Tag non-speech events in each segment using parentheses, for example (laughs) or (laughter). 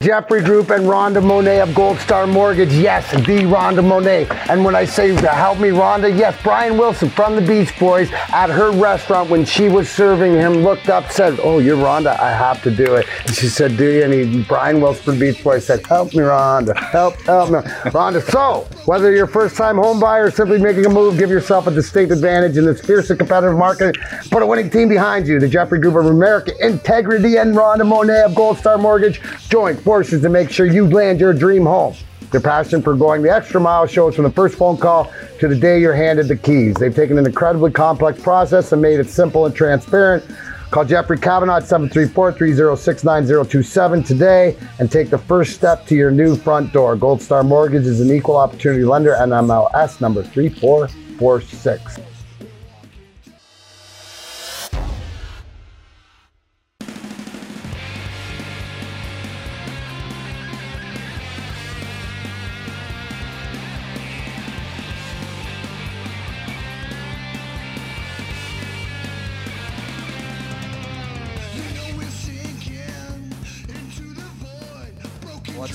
Jeffrey Group and Rhonda Monet of Gold Star Mortgage. Yes, the Rhonda Monet. And when I say help me, Rhonda, yes, Brian Wilson from the Beach Boys at her restaurant when she was serving him looked up, said, Oh, you're Rhonda. I have to do it. And she said, Do you? And he, Brian Wilson from the Beach Boys said, Help me, Rhonda. Help, help me. Rhonda, so whether you're a first time home buyer or simply making a move, give yourself a distinct advantage in this fierce and competitive market. Put a winning team behind you. The Jeffrey Group of America Integrity and Rhonda Monet of Gold Star Mortgage. Join forces to make sure you land your dream home. Their passion for going the extra mile shows from the first phone call to the day you're handed the keys. They've taken an incredibly complex process and made it simple and transparent. Call Jeffrey Kavanaugh at 734-306-9027 today and take the first step to your new front door. Gold Star Mortgage is an equal opportunity lender, NMLS number 3446.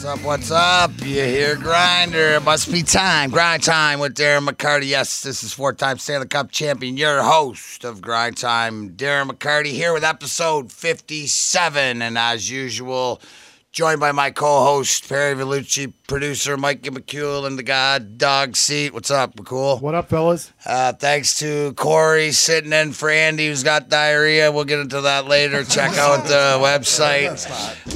What's up? What's up? You hear Grinder? It must be time. Grind time with Darren McCarty. Yes, this is four-time Stanley Cup champion. Your host of Grind Time, Darren McCarty, here with episode 57, and as usual, joined by my co-host Perry Vellucci, producer Mikey McCule, and the god dog seat. What's up, McCool? What up, fellas? Uh, thanks to Corey sitting in for Andy, who's got diarrhea. We'll get into that later. Check out the (laughs) website.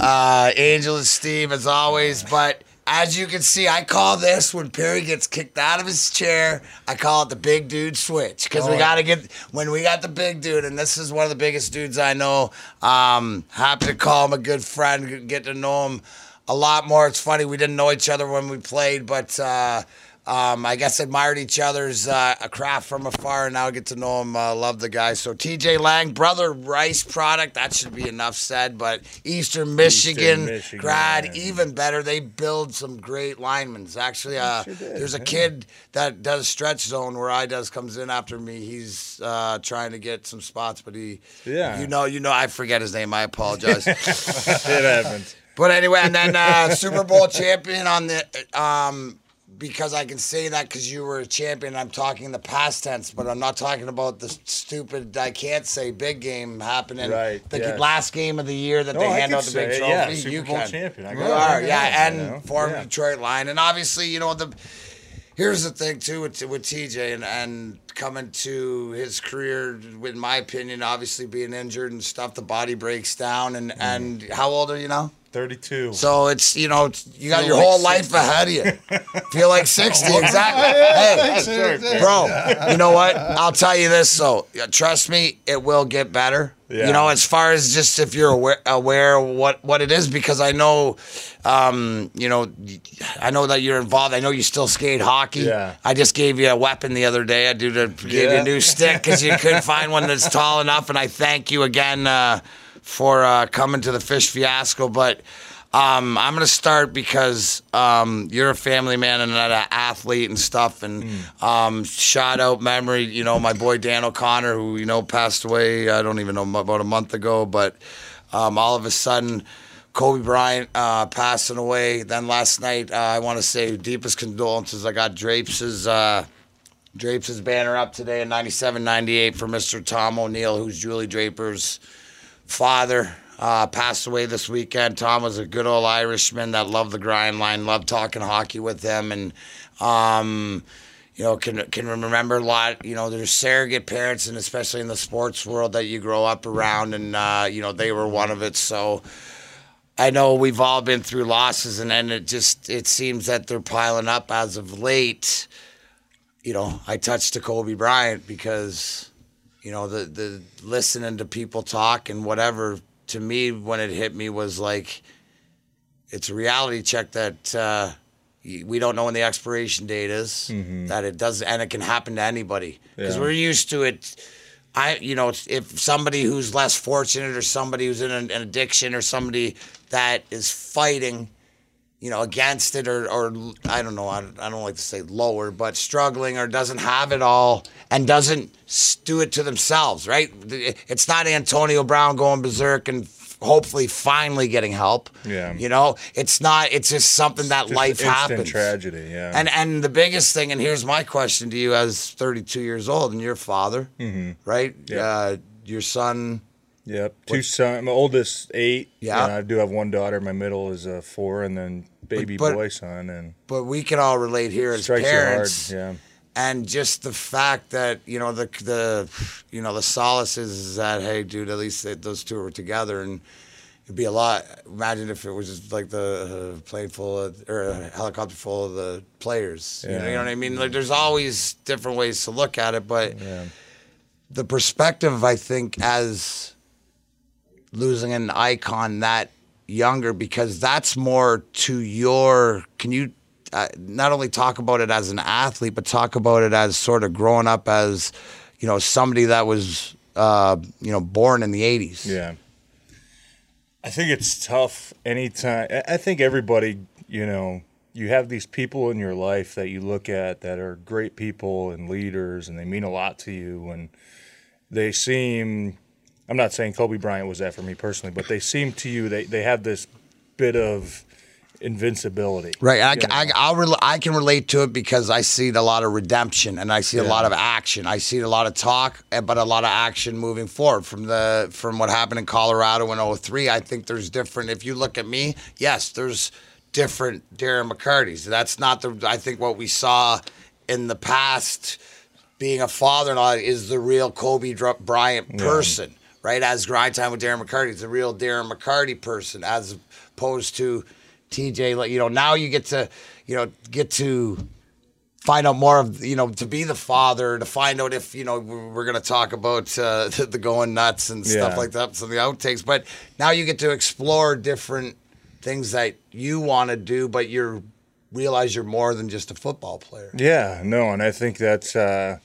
Uh, Angel and Steve, as always. But as you can see, I call this when Perry gets kicked out of his chair. I call it the big dude switch because we got to get when we got the big dude, and this is one of the biggest dudes I know. Um, happy to call him a good friend, get to know him a lot more. It's funny we didn't know each other when we played, but. Uh, um, I guess admired each other's uh, craft from afar, and now get to know him. Uh, love the guy. So TJ Lang, brother Rice product. That should be enough said. But Eastern Michigan, Michigan, grad, yeah. even better. They build some great linemen. Actually, uh, there's a kid that does stretch zone where I does comes in after me. He's uh, trying to get some spots, but he, Yeah. you know, you know, I forget his name. I apologize. (laughs) it happens. But anyway, and then uh, Super Bowl champion on the um, because I can say that because you were a champion. I'm talking the past tense, but I'm not talking about the stupid. I can't say big game happening. Right, The yes. last game of the year that No, they I hand out the big it, trophy. yeah, Super you Bowl can. champion. I You got it. are, yeah, know, and you know, former yeah. Detroit line, and obviously, you know the. Here's the thing too with, with TJ and, and coming to his career, in my opinion, obviously being injured and stuff, the body breaks down. And, Mm. and how old are you now? 32. So it's you know it's- you got Feel your like whole life ahead of you. (laughs) Feel like sixty exactly. Hey, bro, you know what? I'll tell you this. So yeah, trust me, it will get better. Yeah. You know, as far as just if you're aware, aware what what it is, because I know, um, you know, I know that you're involved. I know you still skate hockey. Yeah. I just gave you a weapon the other day. I did, to gave you a new stick because you couldn't find one that's tall enough, and I thank you again uh, for uh, coming to the fish fiasco. But um, I'm gonna start because um, you're a family man and not an athlete and stuff. And um, shout out memory, you know, my boy Dan O'Connor, who you know passed away. I don't even know about a month ago, but um, all of a sudden. Kobe Bryant uh, passing away. Then last night, uh, I want to say deepest condolences. I got Drapes's. uh, Drapes' banner up today in 97 98 for Mr. Tom O'Neill, who's Julie Draper's father. Uh, passed away this weekend. Tom was a good old Irishman that loved the grind line, loved talking hockey with him, and um, you know can can remember a lot. You know, there's surrogate parents, and especially in the sports world that you grow up around, and uh, you know they were one of it. So. I know we've all been through losses, and then it just it seems that they're piling up as of late. You know, I touched to Kobe Bryant because, you know, the the listening to people talk and whatever. To me, when it hit me, was like, it's a reality check that uh, we don't know when the expiration date is. That it does, and it can happen to anybody because Yeah. we're used to it. I, you know, if somebody who's less fortunate or somebody who's in an, an addiction or somebody that is fighting, you know, against it or, or I don't know, I, don't- I don't like to say lower, but struggling or doesn't have it all and doesn't do it to themselves, right? It's not Antonio Brown going berserk and hopefully finally getting help. Yeah. You know, it's not. It's just something that Just life happens. tragedy, yeah. And and the biggest thing, and here's my question to you as 32 years old and your father, right? Mm-hmm. Yeah. Uh, your son. Yep. Two sons. My oldest eight. Yeah. And I do have one daughter. My middle is a four, and then baby But- boy son, and But we can all relate here as parents. Yeah. and just the fact that you know the the you know the solace is, is that hey dude at least they, those two were together and it'd be a lot imagine if it was just like the uh, plane full of, or a helicopter full of the players you, know, you know what i mean like there's always different ways to look at it but Yeah. the perspective i think as losing an icon that younger because that's more to your can you uh, not only talk about it as an athlete but talk about it as sort of growing up as you know somebody that was uh, you know born in the 80s Yeah. I think it's tough anytime. I- I think everybody, you know, you have these people in your life that you look at that are great people and leaders and they mean a lot to you and they seem I'm not saying Kobe Bryant was that for me personally, but they seem to you they, they have this bit of invincibility. Right, I, you I, know? I'll rel- I can relate to it because I see a lot of redemption and I see a lot of action. I see a lot of talk, eh, but a lot of action moving forward from the from what happened in Colorado in 03. I think there's different. If you look at me, yes, there's different Darren McCarty's. That's not the. I think what we saw in the past, being a father-in-law, is the real Kobe Dr- Bryant person. Right, as grind time with Darren McCarty, it's a real Darren McCarty person, as opposed to TJ. You know, now you get to you know get to find out more of you know to be the father to find out if you know we're, going to talk about uh, (laughs) the, the going nuts and stuff Yeah. like that some of the outtakes but now you get to explore different things that you want to do but you're realize you're more than just a football player Yeah, no, and I think that's uh,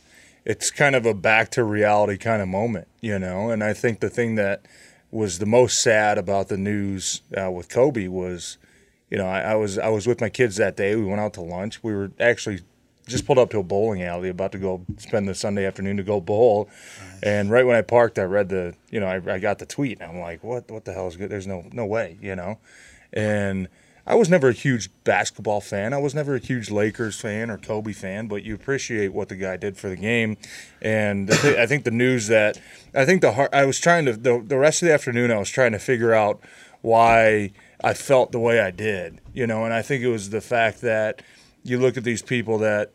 it's kind of a back to reality kind of moment, you know. And I think the thing that was the most sad about the news uh, with Kobe was, you know, I, I was I was with my kids that day. We went out to lunch. We were actually just pulled up to a bowling alley, about to go spend the Sunday afternoon to go bowl. And right when I parked, I read the, you know, I, I got the tweet, and I'm like, what what the hell is good? There's no no way, you know. And I was never a huge basketball fan. I was never a huge Lakers fan or Kobe fan, but you appreciate what the guy did for the game. And I think the news that I think the heart, I was trying to the, the rest of the afternoon I was trying to figure out why I felt the way I did, you know. And I think it was the fact that you look at these people that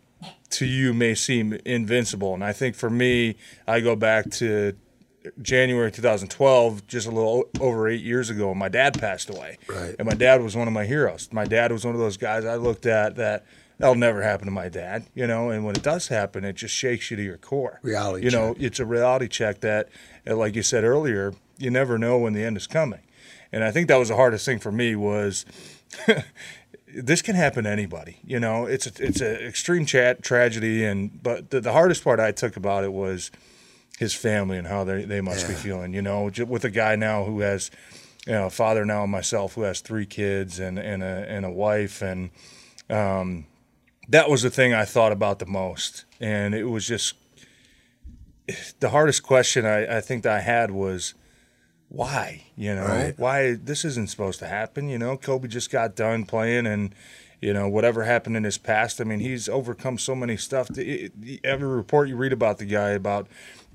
to you may seem invincible, and I think for me, I go back to January 2012, just a little over eight years ago, my dad passed away. Right. And my dad was one of my heroes. My dad was one of those guys I looked at that that'll never happen to my dad, you know. And when it does happen, it just shakes you to your core. Reality You know, it's a reality check that, uh, like you said earlier, you never know when the end is coming. And I think that was the hardest thing for me was. (laughs) this can happen to anybody. You know, it's a, it's an extreme chat tragedy, and but the, the hardest part I took about it was his family and how they, they must be feeling. You know, with a guy now who has, you know, a father now and myself who has three kids and and a and a wife, and um, that was the thing I thought about the most, and it was just the hardest question I, I think that I had was why you know Right. why this isn't supposed to happen you know kobe just got done playing and you know whatever happened in his past i mean he's overcome so many stuff every report you read about the guy about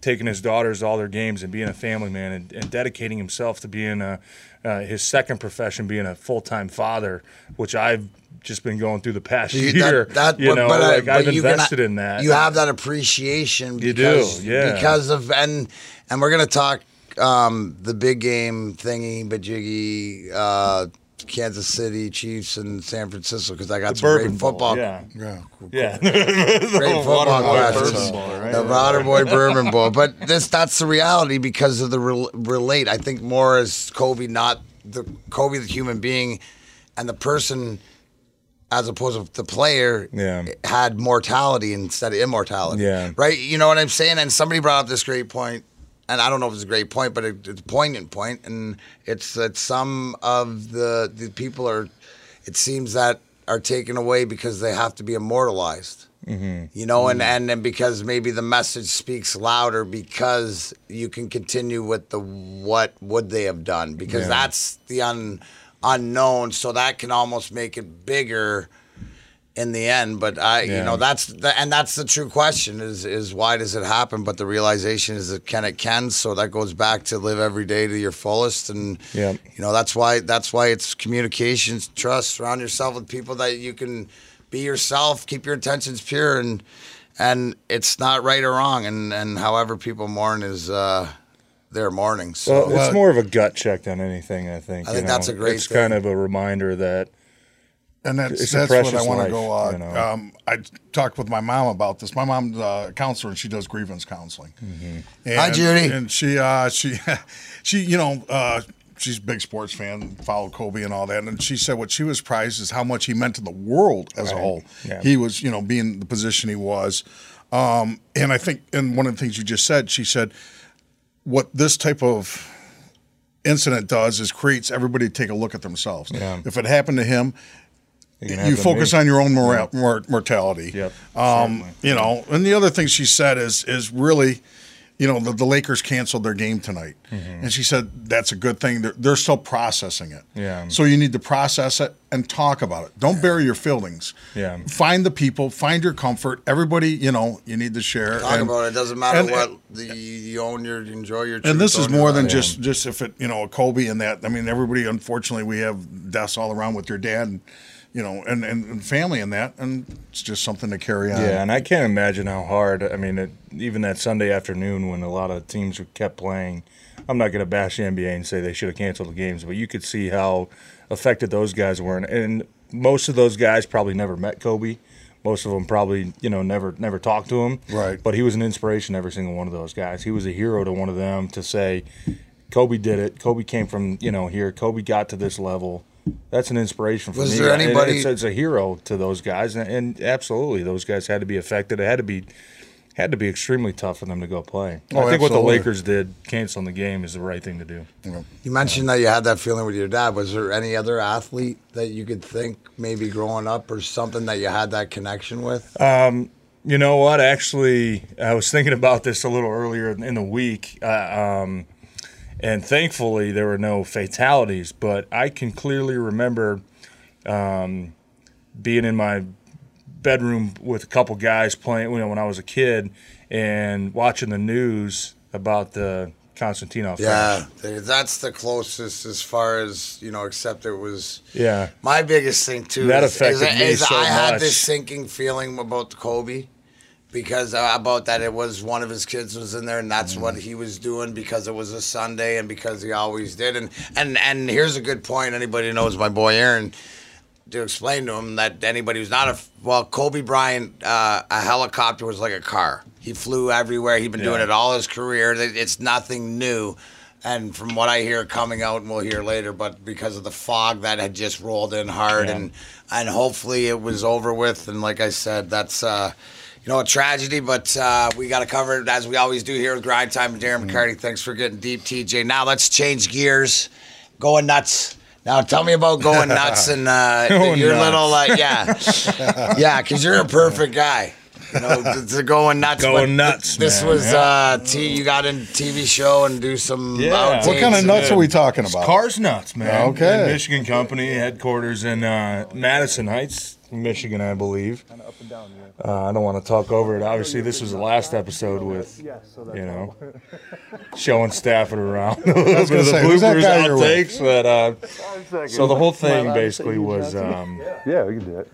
taking his daughters to all their games and being a family man and, and dedicating himself to being a uh, his second profession being a full-time father which i've just been going through the past You- year that, that, you but- know but, uh, like i've you invested in that You have that appreciation. You Because, do, yeah. Because of and and we're gonna talk um, the big game thingy, bajiggy, uh, Kansas City Chiefs and San Francisco because I got The some great Bowl, football. yeah. yeah, cool, yeah (laughs) great football Waterboy questions. Bourbon Bowl, right? The Waterboy Bourbon Bowl. But this that's the reality because of the rel- relate. I think more as Kobe, not the Kobe, the human being, and the person, as opposed to the player, Yeah. had mortality instead of immortality. Yeah. Right. You know what I'm saying? And somebody brought up this great point. And I don't know if it's a great point, but it, it's a poignant point, and it's that some of the the people are, it seems that are taken away because they have to be immortalized. Mm-hmm. You know, and, mm-hmm. and and because maybe the message speaks louder because you can continue with the what would they have done because Yeah. that's the un, unknown. So that can almost make it bigger in the end. But I, you know, that's the and that's the true question is is why does it happen? But the realization is that can it can. So that goes back to live every day to your fullest, and yeah. you know that's why that's why it's communications, trust, surround yourself with people that you can be yourself, keep your intentions pure, and and it's not right or wrong, and and however people mourn is. uh their mourning. So Well, it's more of a gut check than anything. I think. I you think know? that's a great It's thing. kind of a reminder that And that's It's that's what I want to go. Uh, you know. um, I talked with my mom about this. My mom's a counselor, and she does grievance counseling. Mm-hmm. And, Hi, Judy. And she, uh, she, (laughs) she, you know, uh, she's a big sports fan, followed Kobe and all that. And she said what she was surprised is how much he meant to the world as a whole. Yeah. He was, you know, being the position he was. Um, and I think, and one of the things you just said, she said, what this type of incident does is creates everybody to take a look at themselves. Yeah. If it happened to him, it can you focus me. on your own mora- mor- mortality. Yep, Um, you know, and the other thing she said is is really, you know, the, the Lakers canceled their game tonight, and she said that's a good thing. They're, they're still processing it. Yeah. So you need to process it and talk about it. Don't bury your feelings. Yeah. Find the people. Find your comfort. Everybody, you know, you need to share. talk and, about it. It doesn't matter and- what the, you own your enjoy your. and this is more than life. just just if it you know a Kobe and that. I mean, everybody. Unfortunately, we have deaths all around with your dad, and you know, and, and, family and that, and it's just something to carry on. Yeah, and I can't imagine how hard. I mean, it, even that Sunday afternoon when a lot of teams kept playing. I'm not going to bash the NBA and say they should have canceled the games, but you could see how affected those guys were, and, and most of those guys probably never met Kobe. Most of them probably, you know, never never talked to him. Right. But he was an inspiration. to Every single one of those guys. He was a hero to one of them to say, Kobe did it. Kobe came from you know here. Kobe got to this level. That's an inspiration for Was me. there anybody- It's, it's a hero to those guys, and, and absolutely, those guys had to be affected. It had to be had to be extremely tough for them to go play. Oh, I think what the. Lakers did, canceling the game, is the right thing to do. You mentioned that you had that feeling with your dad. Was there any other athlete that you could think maybe growing up or something that you had that connection with? You know what? Actually, I was thinking about this a little earlier in the week, uh, um, and thankfully there were no fatalities. But I can clearly remember um, being in my bedroom with a couple guys playing. You know, when I was a kid, and watching the news about the Konstantinov. yeah, that's the closest as far as you know. Except it was yeah. my biggest thing too. That is, affected is, me is so I had this sinking feeling about Kobe. Because uh, about that, it was one of his kids was in there, and that's what he was doing because it was a Sunday, and because he always did. And and and here's a good point. Anybody knows my boy Aaron, to explain to him that anybody who's not a well, Kobe Bryant, uh, a helicopter was like a car. He flew everywhere. He'd been doing it all his career. It's nothing new. And from what I hear coming out, and we'll hear later, but because of the fog that had just rolled in hard, Yeah. and and hopefully it was over with. And like I said, that's uh, you know a tragedy, but uh, we got to cover it as we always do here with Grind Time. And Darren McCarty, thanks for getting deep, TJ. Now let's change gears, going nuts. Now tell me about going (laughs) nuts and uh, Going your nuts. little uh, yeah, (laughs) yeah, because you're a perfect guy. You know, (laughs) to, to going nuts. Going but nuts, This man, was yeah. uh, T. You got in TV show and do some. Yeah. What kind of and- nuts are we talking about? Cars nuts, man. Okay. And Michigan Company headquarters in uh, Madison Heights, Michigan, I believe. Uh, I don't want to talk over it. Obviously, this was the last episode with, you know, (laughs) showing Stafford around. a little bit of the bloopers, guy you're with? outtakes. But, uh, so the whole thing basically was um, Yeah, we can do it.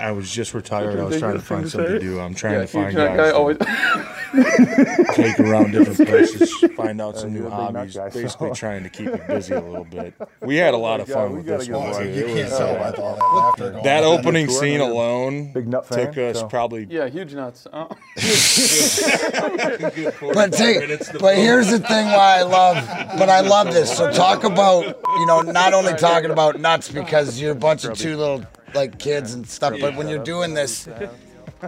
I was just retired. I was trying to find Thing to something to do. I'm trying Yeah, to find guys guy always. (laughs) (laughs) take around different places, find out some you're new a big nut hobbies. guy, so- Basically, trying to keep me busy a little bit. We had a lot of Yeah, fun we with this get one. too. You can't tell uh, by all that laughter that opening scene alone big nut fan, took us so- probably Yeah, huge nuts. Uh, (laughs) But take, but here's the thing why I love, but I love this. So talk about, you know, not only talking about nuts because you're a bunch of two little like kids and stuff, but when you're doing this,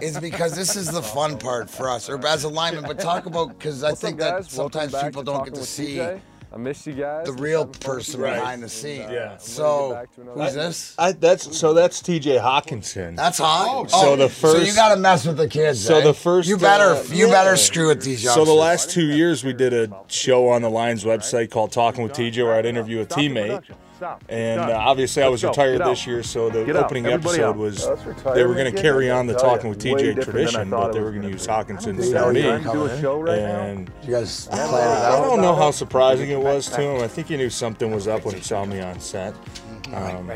is because this is the fun part for us, or as a lineman. But talk about because I think that sometimes people don't get to see I missed you guys. the real person Right. behind the scene. Yeah. So who's this? I, that's so that's T.J. Hockenson. That's hot. so the first. so you gotta mess with the kids. So eh? the first, you better uh, you yeah. better screw with these youngsters. So the last two years, we did a show on the Lions website called Talking with TJ, where I'd interview a teammate. And uh, obviously, I was retired this year, so the Get opening Everybody episode out. was That's retired they were going to carry on the Talking with TJ different than I tradition, but they were going to use be. Hockenson Is instead that of me. to do a show right? And you guys plan I don't know how surprising it was to him. I think he knew something was up when he saw me on set. Um,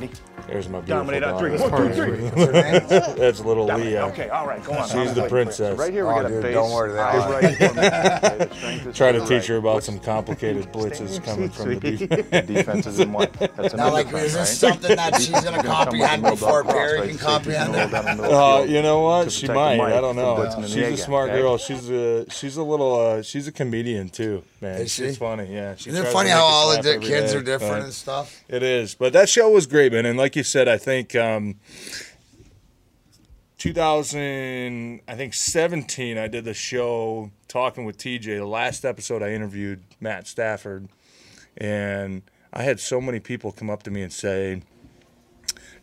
There's my beautiful Dominate on three. One, two, three. What's (laughs) her? That's little Leah. Okay, all right, go on. She's the princess. Right here we Oh, got a dude, face. don't worry, they eyes right for me. (laughs) Okay, the strength is Try to to teach her about some complicated blitzes coming from the Sweet. defense. (laughs) defense is in what? That's a Now, like, is this something that she's gonna Gonna comprehend before dog cross, Perry can Safety's gonna comprehend it? down the middle Uh, field you know what? She might. I don't know. blitzing in the She's a smart girl. She's a she's a little uh, she's a comedian too, man. Is she? It's funny. Yeah. She Isn't it funny how all the laugh di- every kids are different and stuff? It is, but that show was great, man. And like you said, I think um, 2000, I think 17, I did the show talking with TJ. The last episode, I interviewed Matt Stafford, and I had so many people come up to me and say.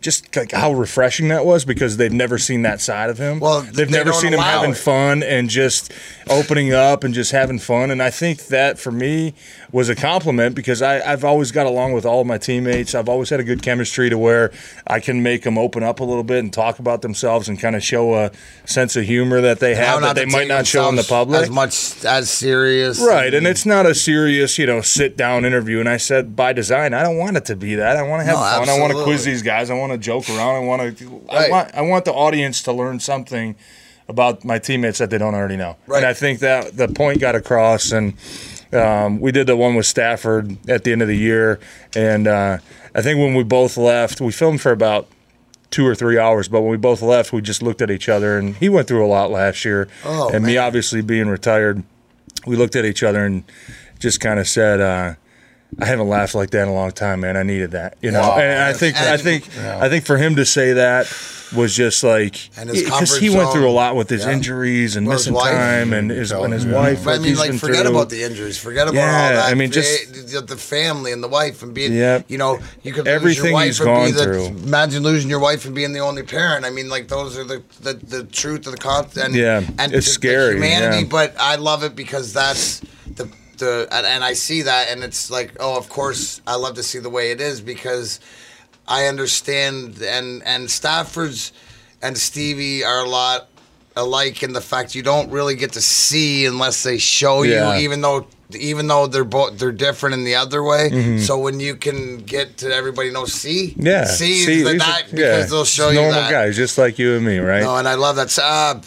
Just like how refreshing that was because they've never seen that side of him. Well, they've they never seen him having it. fun and just opening up and just having fun. And I think that for me was a compliment because I, I've always got along with all of my teammates. I've always had a good chemistry to where I can make them open up a little bit and talk about themselves and kind of show a sense of humor that they have that they might not show in the public. as much as serious. Right, and it's not a serious, you know, sit down interview. And I said, by design, I don't want it to be that. I want to have No, fun. I want to quiz these guys. I want to joke around. I want to. I want. I want the audience to learn something about my teammates that they don't already know. Right. And I think that the point got across. And um, we did the one with Stafford at the end of the year. And uh, I think when we both left, we filmed for about two or three hours. But when we both left, we just looked at each other. And he went through a lot last year. Oh, and me obviously being retired, we looked at each other and just kind of said, uh, "I haven't laughed like that in a long time, man. I needed that." You know, Wow. and I think I And- think I think for him to say that was just like And his because he went through a lot with his Yeah. injuries and Well, missing wife. time and his and his wife. But I mean, like, forget through. about the injuries. Forget about Yeah, all that. I mean, just- the, the family and the wife and being, Yep. you know, you could Everything lose your wife he's gone be the. Imagine losing your wife and being the only parent. I mean, like those are the the, the truth of the content. And, Yeah, and it's the- scary, humanity, yeah. but I love it because that's the and, and I see that, and it's like, oh, of course, I love to see the way it is because I understand and and Stafford's and Stevie are a lot alike in the fact you don't really get to see unless they show Yeah. you, even though even though they're both they're different in the other way. Mm-hmm. So when you can get to everybody knows see. Yeah, see, see, that, are- because yeah, they'll show it's you normal that. guys, just like you and me, right? No, and I love that. So, Uh,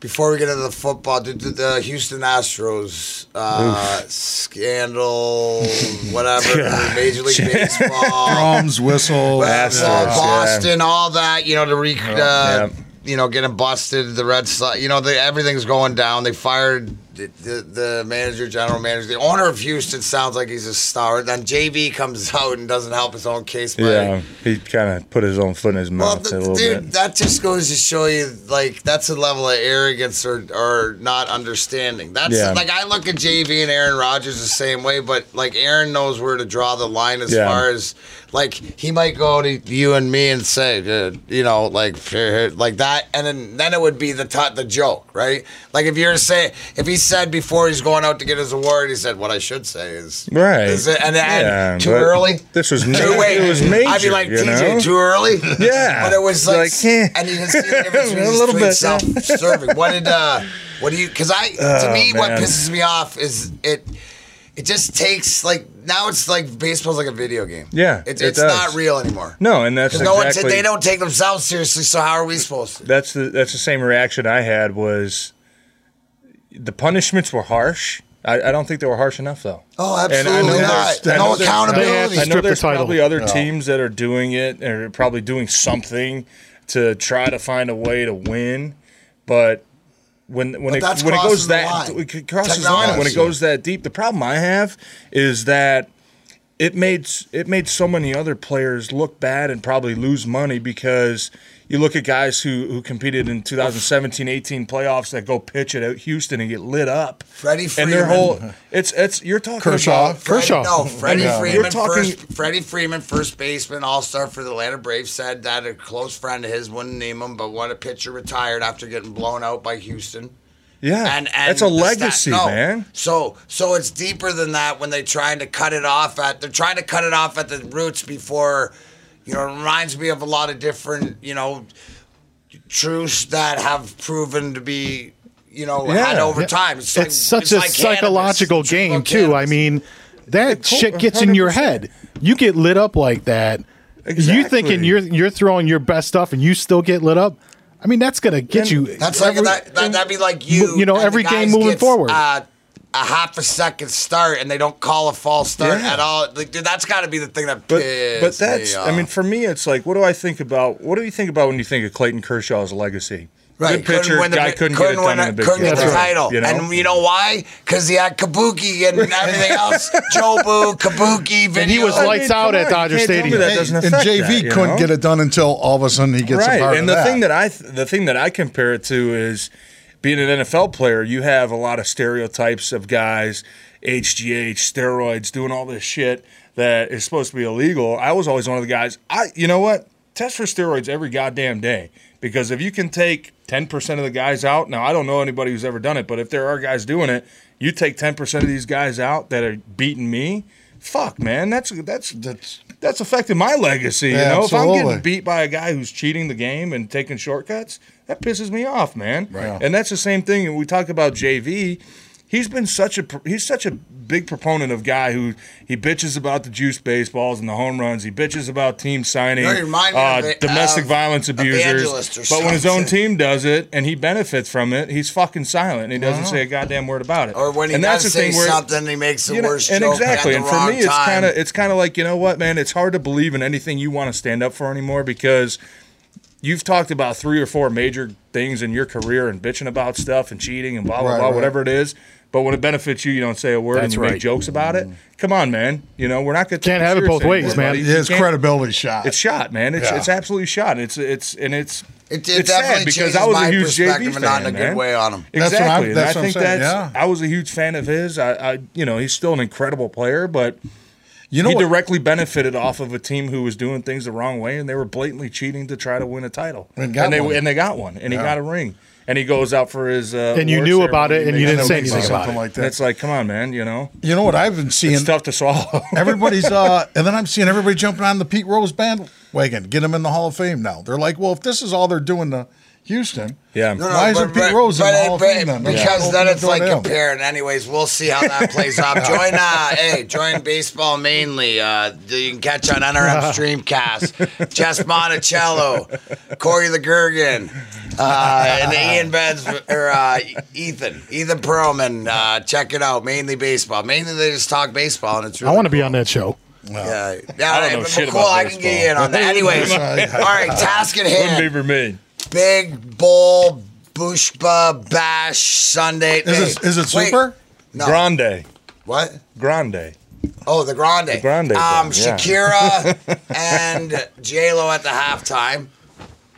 before we get into the football, the, the, the Houston Astros uh, scandal, (laughs) whatever, Major League (laughs) Baseball, Drums, whistle. Astros, well, yeah. Boston, all that. You know, to re, uh, yeah. you know, getting busted. The Red Sox. You know, the, everything's going down. They fired the, the, the manager, general manager, the owner of Houston. Sounds like he's a star. Then JV comes (laughs) out and doesn't help his own case. by yeah, he kind of put his own foot in his well, mouth a little dude, bit. that just goes to show you, like, that's a level of arrogance or, or not understanding. That's Yeah. like I look at JV and Aaron Rodgers the same way, but like Aaron knows where to draw the line as Yeah. far as like he might go to you and me and say, uh, you know, like (laughs) like that, and then then it would be the t- the joke, right? Like if you're saying if he said before he's going out to get his award, he said, "What I should say is Right. is it, and then Yeah, too early." This was Too wait, it was major. I'd be like, you TJ, know? too early. (laughs) Yeah. but it was like, Like, (laughs) eh. and you can see the difference (laughs) A between little bit, self-serving. What did uh, what do you? Because I, to Oh, me, what pisses me off is it. It just takes like now it's like baseball's like a video game. Yeah, it's it it's does. not real anymore. No, and that's no one exactly. they don't take themselves seriously. So how are we supposed to? That's the that's the same reaction I had. Was the punishments were harsh? I, I don't think they were harsh enough though. Oh, absolutely know not. there's- I No know there's- accountability. I know there's probably other teams that are doing it or probably doing something to try to find a way to win, but when when But it when it crossing goes the that line. it crosses the line when it goes that deep. The problem I have is that it made it made so many other players look bad and probably lose money because you look at guys who, who competed in 2017 18 playoffs that go pitch at Houston and get lit up. Freddie and their Freeman. whole it's it's you're talking Kershaw. about Freddie, Kershaw. No, Freddie Yeah. Freeman. You're talking- first, Freddie Freeman, first baseman, all star for the Atlanta Braves, said that a close friend of his wouldn't name him, but when a pitcher retired after getting blown out by Houston. Yeah And, and that's a legacy no. man. So so it's deeper than that when they're trying to cut it off at they're trying to cut it off at the roots before you know, it reminds me of a lot of different, you know, truths that have proven to be, you know, had over Yeah. time. It's like- such it's a like psychological It's game about too. I mean, that cool, shit gets in your head. You get lit up like that. You thinking you're you're throwing your best stuff and you still get lit up. I mean, that's gonna get And you. That's like every- that, that. That'd be like you. you know, every game moving gets, forward. Uh, a half a second start, and they don't call a false start Yeah. at all. Like, dude, that's got to be the thing that. But but that's me I mean for me it's like what do I think about what do you think about when you think of Clayton Kershaw's legacy? Right, Good pitcher, couldn't win the, guy couldn't, get it win done in it- a big couldn't game. get the title, You know? and you know why? Because he had Kabuki and everything (laughs) else. Jobu, Kabuki, video. And he was I lights mean, out at on, Dodger you can't tell me Stadium. that doesn't and JV that, you couldn't know? get it done until all of a sudden he gets a right. part and of the that. thing that I th- the thing that I compare it to is being an NFL player. You have a lot of stereotypes of guys, HGH, steroids, doing all this shit that is supposed to be illegal. I was always one of the guys. I you know what? Test for steroids every goddamn day because if you can take ten percent of the guys out. Now I don't know anybody who's ever done it, but if there are guys doing it, you take ten percent of these guys out that are beating me. Fuck, man, that's that's That's that's affected my legacy. You Yeah, know, if I'm getting beat by a guy who's cheating the game and taking shortcuts, that pisses me off, man. Right. And that's the same thing. when We talk about JV. He's been such a he's such a big proponent of guy who he bitches about the juice baseballs and the home runs. He bitches about team signing, uh, it- domestic of violence abusers. But when his own team does it and he benefits from it, he's fucking silent. and He doesn't say a goddamn word about it. or when he and does say something, he makes the you know, worst and exactly. and for me, it's kind of it's kind of like you know what, man. It's hard to believe in anything you want to stand up for anymore because you've talked about three or four major things in your career and bitching about stuff and cheating and blah blah Right, blah, right. whatever it is. But when it benefits you, you don't say a word and you right. make jokes about it. Come on, man. You know we're not going to Can't have it both ways, man. his credibility shot. It's shot, man. It's Yeah. it's absolutely shot. It's it's and it's It, it it's definitely sad because I was my a huge perspective JV and not in a fan, good man. way on him. That's what I'm- Exactly. and that's I what I'm think saying, that's yeah. I was a huge fan of his. I, I you know, he's still an incredible player, but you know he what? directly benefited off of a team who was doing things the wrong way and they were blatantly cheating to try to win a title. And got they one. and they got one and he got a ring. And he goes out for his uh, And you knew about it and you didn't say anything about something it. like And that. it's like, come on, man, you know, You know what I've been seeing? it's tough to swallow. (laughs) Everybody's uh, and then I'm seeing everybody jumping on the Pete Rose bandwagon, get him in the Hall of Fame now. They're like, well, if this is all they're doing to Houston, yeah, No, no, Why isn't but- Pete but- Rose in the it- Hall of Fame then? Because Yeah. then it's like to him. comparing. Anyways, we'll see how that plays out. (laughs) Join, uh, hey, join baseball mainly. Uh, you can catch on NRM (laughs) Streamcast. Jess Monticello, Corey the Gergen, uh, and Ian Benz or uh, Ethan, Ethan Perlman. Uh, check it out. Mainly baseball. Mainly they just talk baseball, and it's Really I want to be on that show. Yeah, yeah. I don't know but shit cool. about I can get you in on that. Anyways, (laughs) all right. Task at wouldn't be for me. Big Bull Bushba Bash Sunday. Is it, is it Wait, super? No. Grande, What? Grande. Oh, the Grande. The Grande Um, Bowl, yeah. Shakira (laughs) and J Lo at the halftime.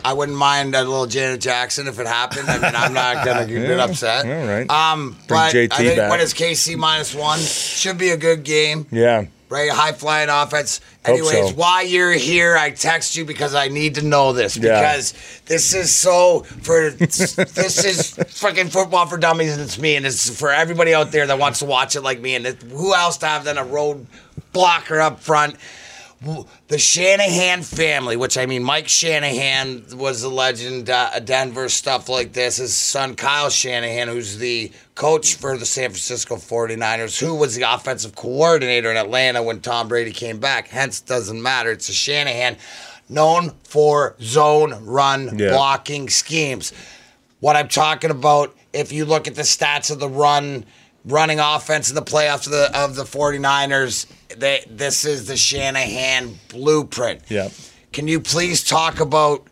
I wouldn't mind a little Janet Jackson if it happened. I mean, I'm not gonna (laughs) get upset. all right. Um, but I think back. what is KC minus one? Should be a good game. Yeah. right? High flying offense. Hope Anyways, so. why you're here, I text you because I need to know this Yeah. because this is so for this is fucking football for dummies and it's me and it's for everybody out there that wants to watch it like me and it, who else to have than a road blocker up front. The Shanahan family, which I mean, Mike Shanahan was a legend, uh, Denver, stuff like this. His son, Kyle Shanahan, who's the coach for the San Francisco 49ers, who was the offensive coordinator in Atlanta when Tom Brady came back. Hence, doesn't matter. It's a Shanahan known for zone run Yeah. blocking schemes. What I'm talking about, if you look at the stats of the run running offense in the playoffs of the of the 49ers, they, this is the Shanahan blueprint. Yeah. Can you please talk about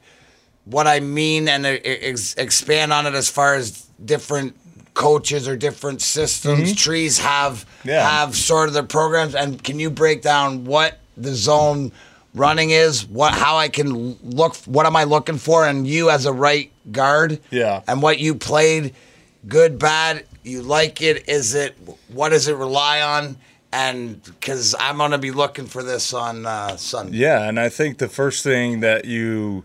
what I mean and ex- expand on it as far as different coaches or different systems, mm-hmm. trees have Yeah. have sort of their programs. And can you break down what the zone running is? What how I can look? What am I looking for? And you as a right guard, Yeah. and what you played, good, bad. You like it? Is it? What does it rely on? And because I'm gonna be looking for this on uh, Sunday. Yeah, and I think the first thing that you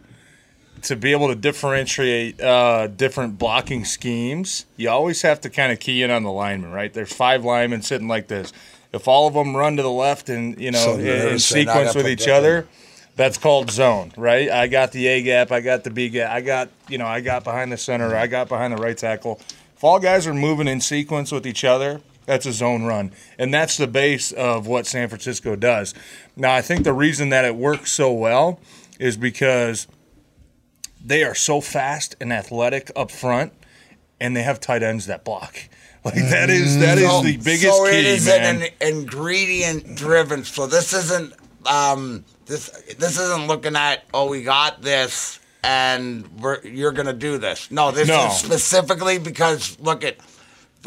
to be able to differentiate uh, different blocking schemes, you always have to kind of key in on the lineman, right? There's five linemen sitting like this. If all of them run to the left and you know So in, in nervous right now, I sequence with each other, that's called zone, right? I got the A gap, I got the B gap, I got you know I got behind the center, I got behind the right tackle. If all guys are moving in sequence with each other, that's a zone run, and that's the base of what San Francisco does. Now, I think the reason that it works so well is because they are so fast and athletic up front, and they have tight ends that block. (laughs) Like that is that is So- the biggest so key, it is man. an ingredient driven. So this isn't um this this isn't looking at oh we got this and we're you're gonna do this. No, this No. is specifically because look at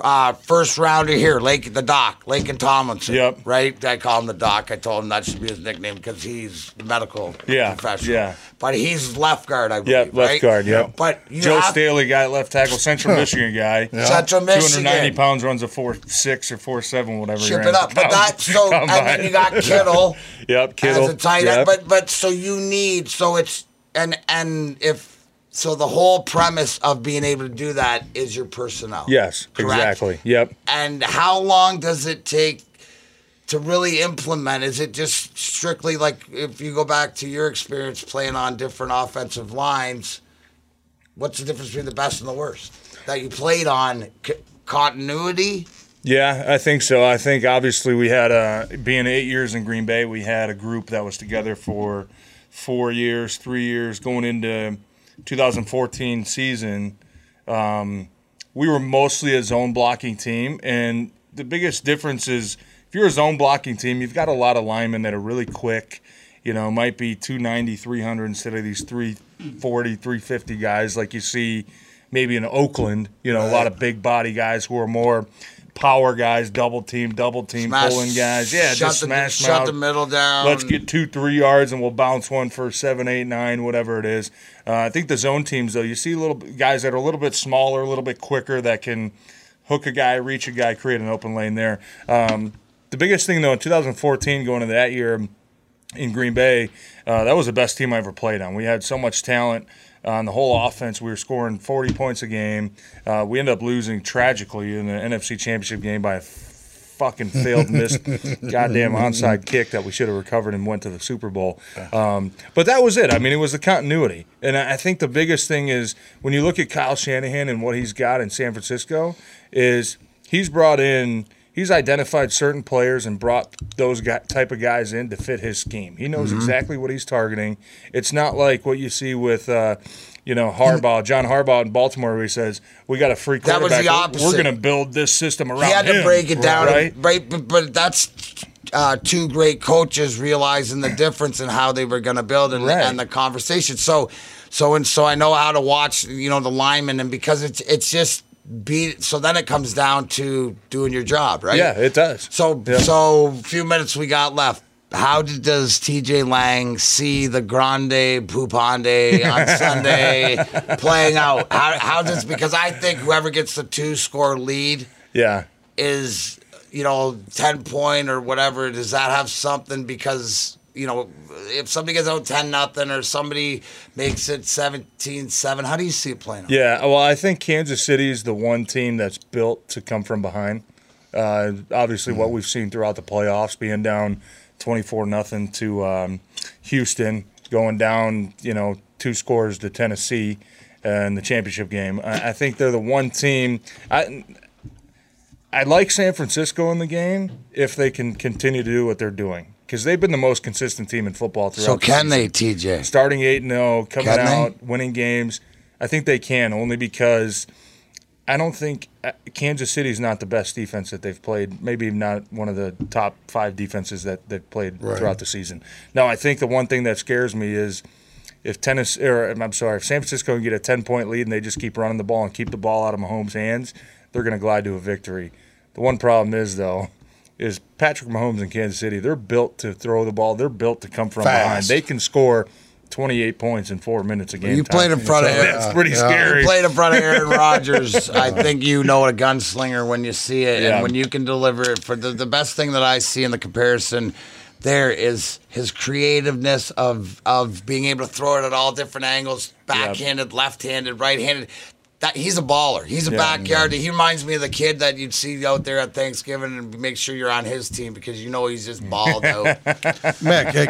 uh, first rounder here, Lake the Doc, Laken Tomlinson. Yep. Right? I call him the Doc. I told him that should be his nickname because he's the medical Yeah, professional. yeah. But he's left guard, I believe. Yep, left right? guard. Yep. But you Joe have, Staley, guy left tackle, Central (laughs) Michigan guy. Central Michigan. 290 pounds, runs a four six or four seven, whatever. he Chip it up. But pounds that so (laughs) and then combine. you got Kittle. (laughs) Yep, Kittle. as a tight Yep. end. But but so you need so it's and and if so the whole premise of being able to do that is your personnel. yes, Correct? exactly. Yep. And how long does it take to really implement? Is it just strictly like if you go back to your experience playing on different offensive lines? What's the difference between the best and the worst that you played on? C- continuity. Yeah, I think so. I think obviously we had a being eight years in Green Bay, we had a group that was together for four years, three years, going into 2014 season. Um, we were mostly a zone blocking team, and the biggest difference is if you're a zone blocking team, you've got a lot of linemen that are really quick. You know, might be 290, 300 instead of these 340, 350 guys like you see maybe in Oakland. You know, a lot of big body guys who are more power guys, double team, double team, Smash- pulling guys. Yeah, just the, smash shut mouth. the middle down. Let's get two, three yards, and we'll bounce one for seven, eight, nine, whatever it is. Uh, I think the zone teams, though, you see little guys that are a little bit smaller, a little bit quicker, that can hook a guy, reach a guy, create an open lane there. Um, the biggest thing, though, in 2014, going into that year in Green Bay, uh, that was the best team I ever played on. We had so much talent on the whole offense. We were scoring 40 points a game. Uh, we ended up losing tragically in the NFC Championship game by a fucking failed missed (laughs) goddamn onside kick that we should have recovered and went to the Super Bowl. Um, but that was it. I mean, it was the continuity. And I I think the biggest thing is when you look at Kyle Shanahan and what he's got in San Francisco is he's brought in he's identified certain players and brought those guy, type of guys in to fit his scheme. He knows exactly what he's targeting. It's not like what you see with uh, you know Harbaugh, John Harbaugh in Baltimore, where he says we got a free quarterback. That was the We're- opposite. We're going to build this system around he had to him." break it down, right? right? But, but that's uh, two great coaches realizing the difference in how they were going to build and, Right. and the conversation. So, so and so I know how to watch, you know, the linemen, and because it's it's just beat. So then it comes down to doing your job, right? Yeah, it does. So, Yeah. so few minutes we got left. How did, does TJ Lang see the Grande Pupande on (laughs) Sunday playing out? How, how does because I think whoever gets the two score lead Yeah. is you know 10 point or whatever does that have something because you know if somebody gets out 10 nothing or somebody makes it 17 7 how do you see it playing out Yeah, well, I think Kansas City is the one team that's built to come from behind. Uh, obviously, what we've seen throughout the playoffs, being down twenty-four nothing to um, Houston, going down, you know, two scores to Tennessee in the championship game. I, I think they're the one team. I I like San Francisco in the game if they can continue to do what they're doing because they've been the most consistent team in football throughout. so can season they tj starting 8 and 0, coming Can they? out, winning games. I think they can only because I don't think uh, Kansas City's not the best defense that they've played. Maybe not one of the top five defenses that they've played throughout the season. Now, I think the one thing that scares me is if tennis or I'm sorry, if San Francisco can get a 10 point lead and they just keep running the ball and keep the ball out of Mahomes' hands, they're going to glide to a victory. The one problem is though, is Patrick Mahomes in Kansas City. They're built to throw the ball. They're built to come from behind. They can score 28 points in four minutes a game. You played in front of so that's pretty scary. You played in front of Aaron (laughs) Rodgers. I think you know a gunslinger when you see it, Yeah. and when you can deliver it. For the, the best thing that I see in the comparison there is his creativeness of of being able to throw it at all different angles, backhanded, left-handed, right-handed. That he's a baller. He's a Yeah, backyard. He reminds me of the kid that you'd see out there at Thanksgiving, and make sure you're on his team because you know he's just balled out. (laughs) Mac, hey,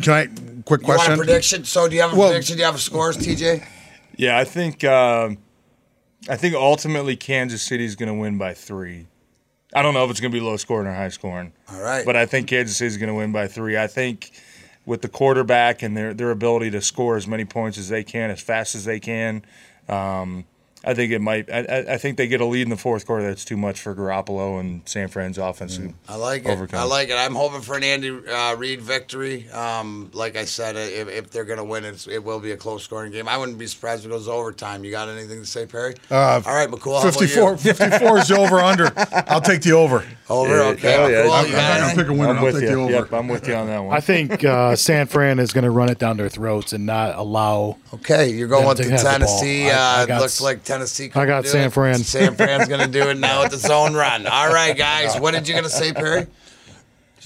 can I quick You want question? a prediction? So do you have a Well- prediction? Do you have a scores, TJ? Yeah, I think um I think ultimately Kansas City is going to win by three. I don't know if it's going to be low scoring or high scoring. All right. but I think Kansas City is going to win by three. I think with the quarterback and their their ability to score as many points as they can, as fast as they can. Um, I think it might. I, I- I think they get a lead in the fourth quarter. That's too much for Garoppolo and San Fran's offense. to I like it. overcome. I like it. I'm hoping for an Andy uh, Reid victory. Um, like I said, if, if they're going to win, it's, it will be a close scoring game. I wouldn't be surprised if it goes overtime. You got anything to say, Perry? Uh, All right, McCool. 54, 54 is the over under. I'll take the over. Over. Yeah, Okay. oh, yeah. McCool, I'm, I'm not gonna pick a winner. I'm I'll with take the you. over. Yep, I'm with you on that one. I think uh, San Fran is going to run it down their throats and not allow. Okay, you're going Yeah, with the have the. Tennessee. I- I uh, got looks s- like Tennessee. I got can do San it. Fran. San Fran's going to do it now (laughs) with the zone run. All right, guys. What did you going to say, Perry?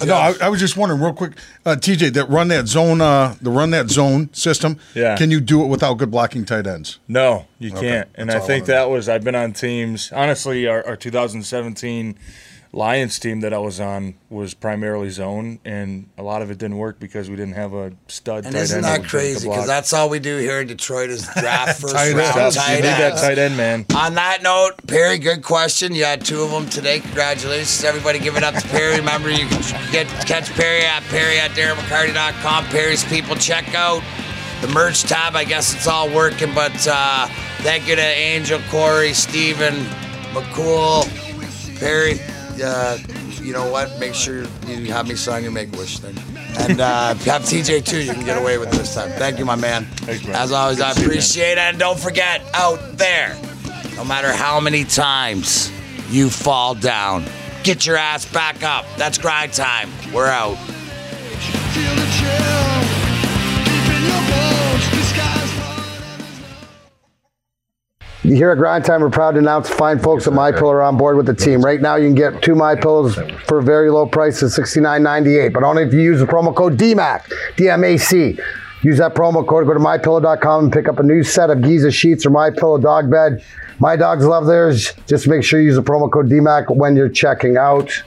No, I, I was just wondering real quick, uh, TJ, that run that zone, uh, the run that zone system. Yeah. Can you do it without good blocking tight ends? No, you can't. And That's I think I that was I've been on teams. Honestly, our, our 2017 Lions team that I was on was primarily zone, and a lot of it didn't work because we didn't have a stud. And tight isn't end that would break the crazy? Because that's all we do here in Detroit is (laughs) draft first Tight round tight you need that tight end man. On that note, Perry, good question. You had two of them today. Congratulations. Everybody give it up to Perry. Remember, you can get catch Perry at Perry at DarrenMcCarty.com. Perry's people check out the merch tab. I guess it's all working, but uh, thank you to Angel, Corey, Steven, McCool, Perry. Uh, you know what? Make sure you have me sign your Make-A-Wish thing. And uh, if you have TJ too. You can get away with it this time. Thank you, my man. Thanks, man. As always, I Good to see you, appreciate it. And don't forget, out there, no matter how many times you fall down, get your ass back up. That's grind time. We're out. Here at Grind Time, we're proud to announce fine folks at My Pillow are on board with the team. Right now, you can get two My Pillows for a very low price of $69.98, but only if you use the promo code DMAC, D-M-A-C. Use that promo code, go to MyPillow.com and pick up a new set of Giza sheets or My Pillow dog bed. My dogs love theirs. Just make sure you use the promo code DMAC when you're checking out.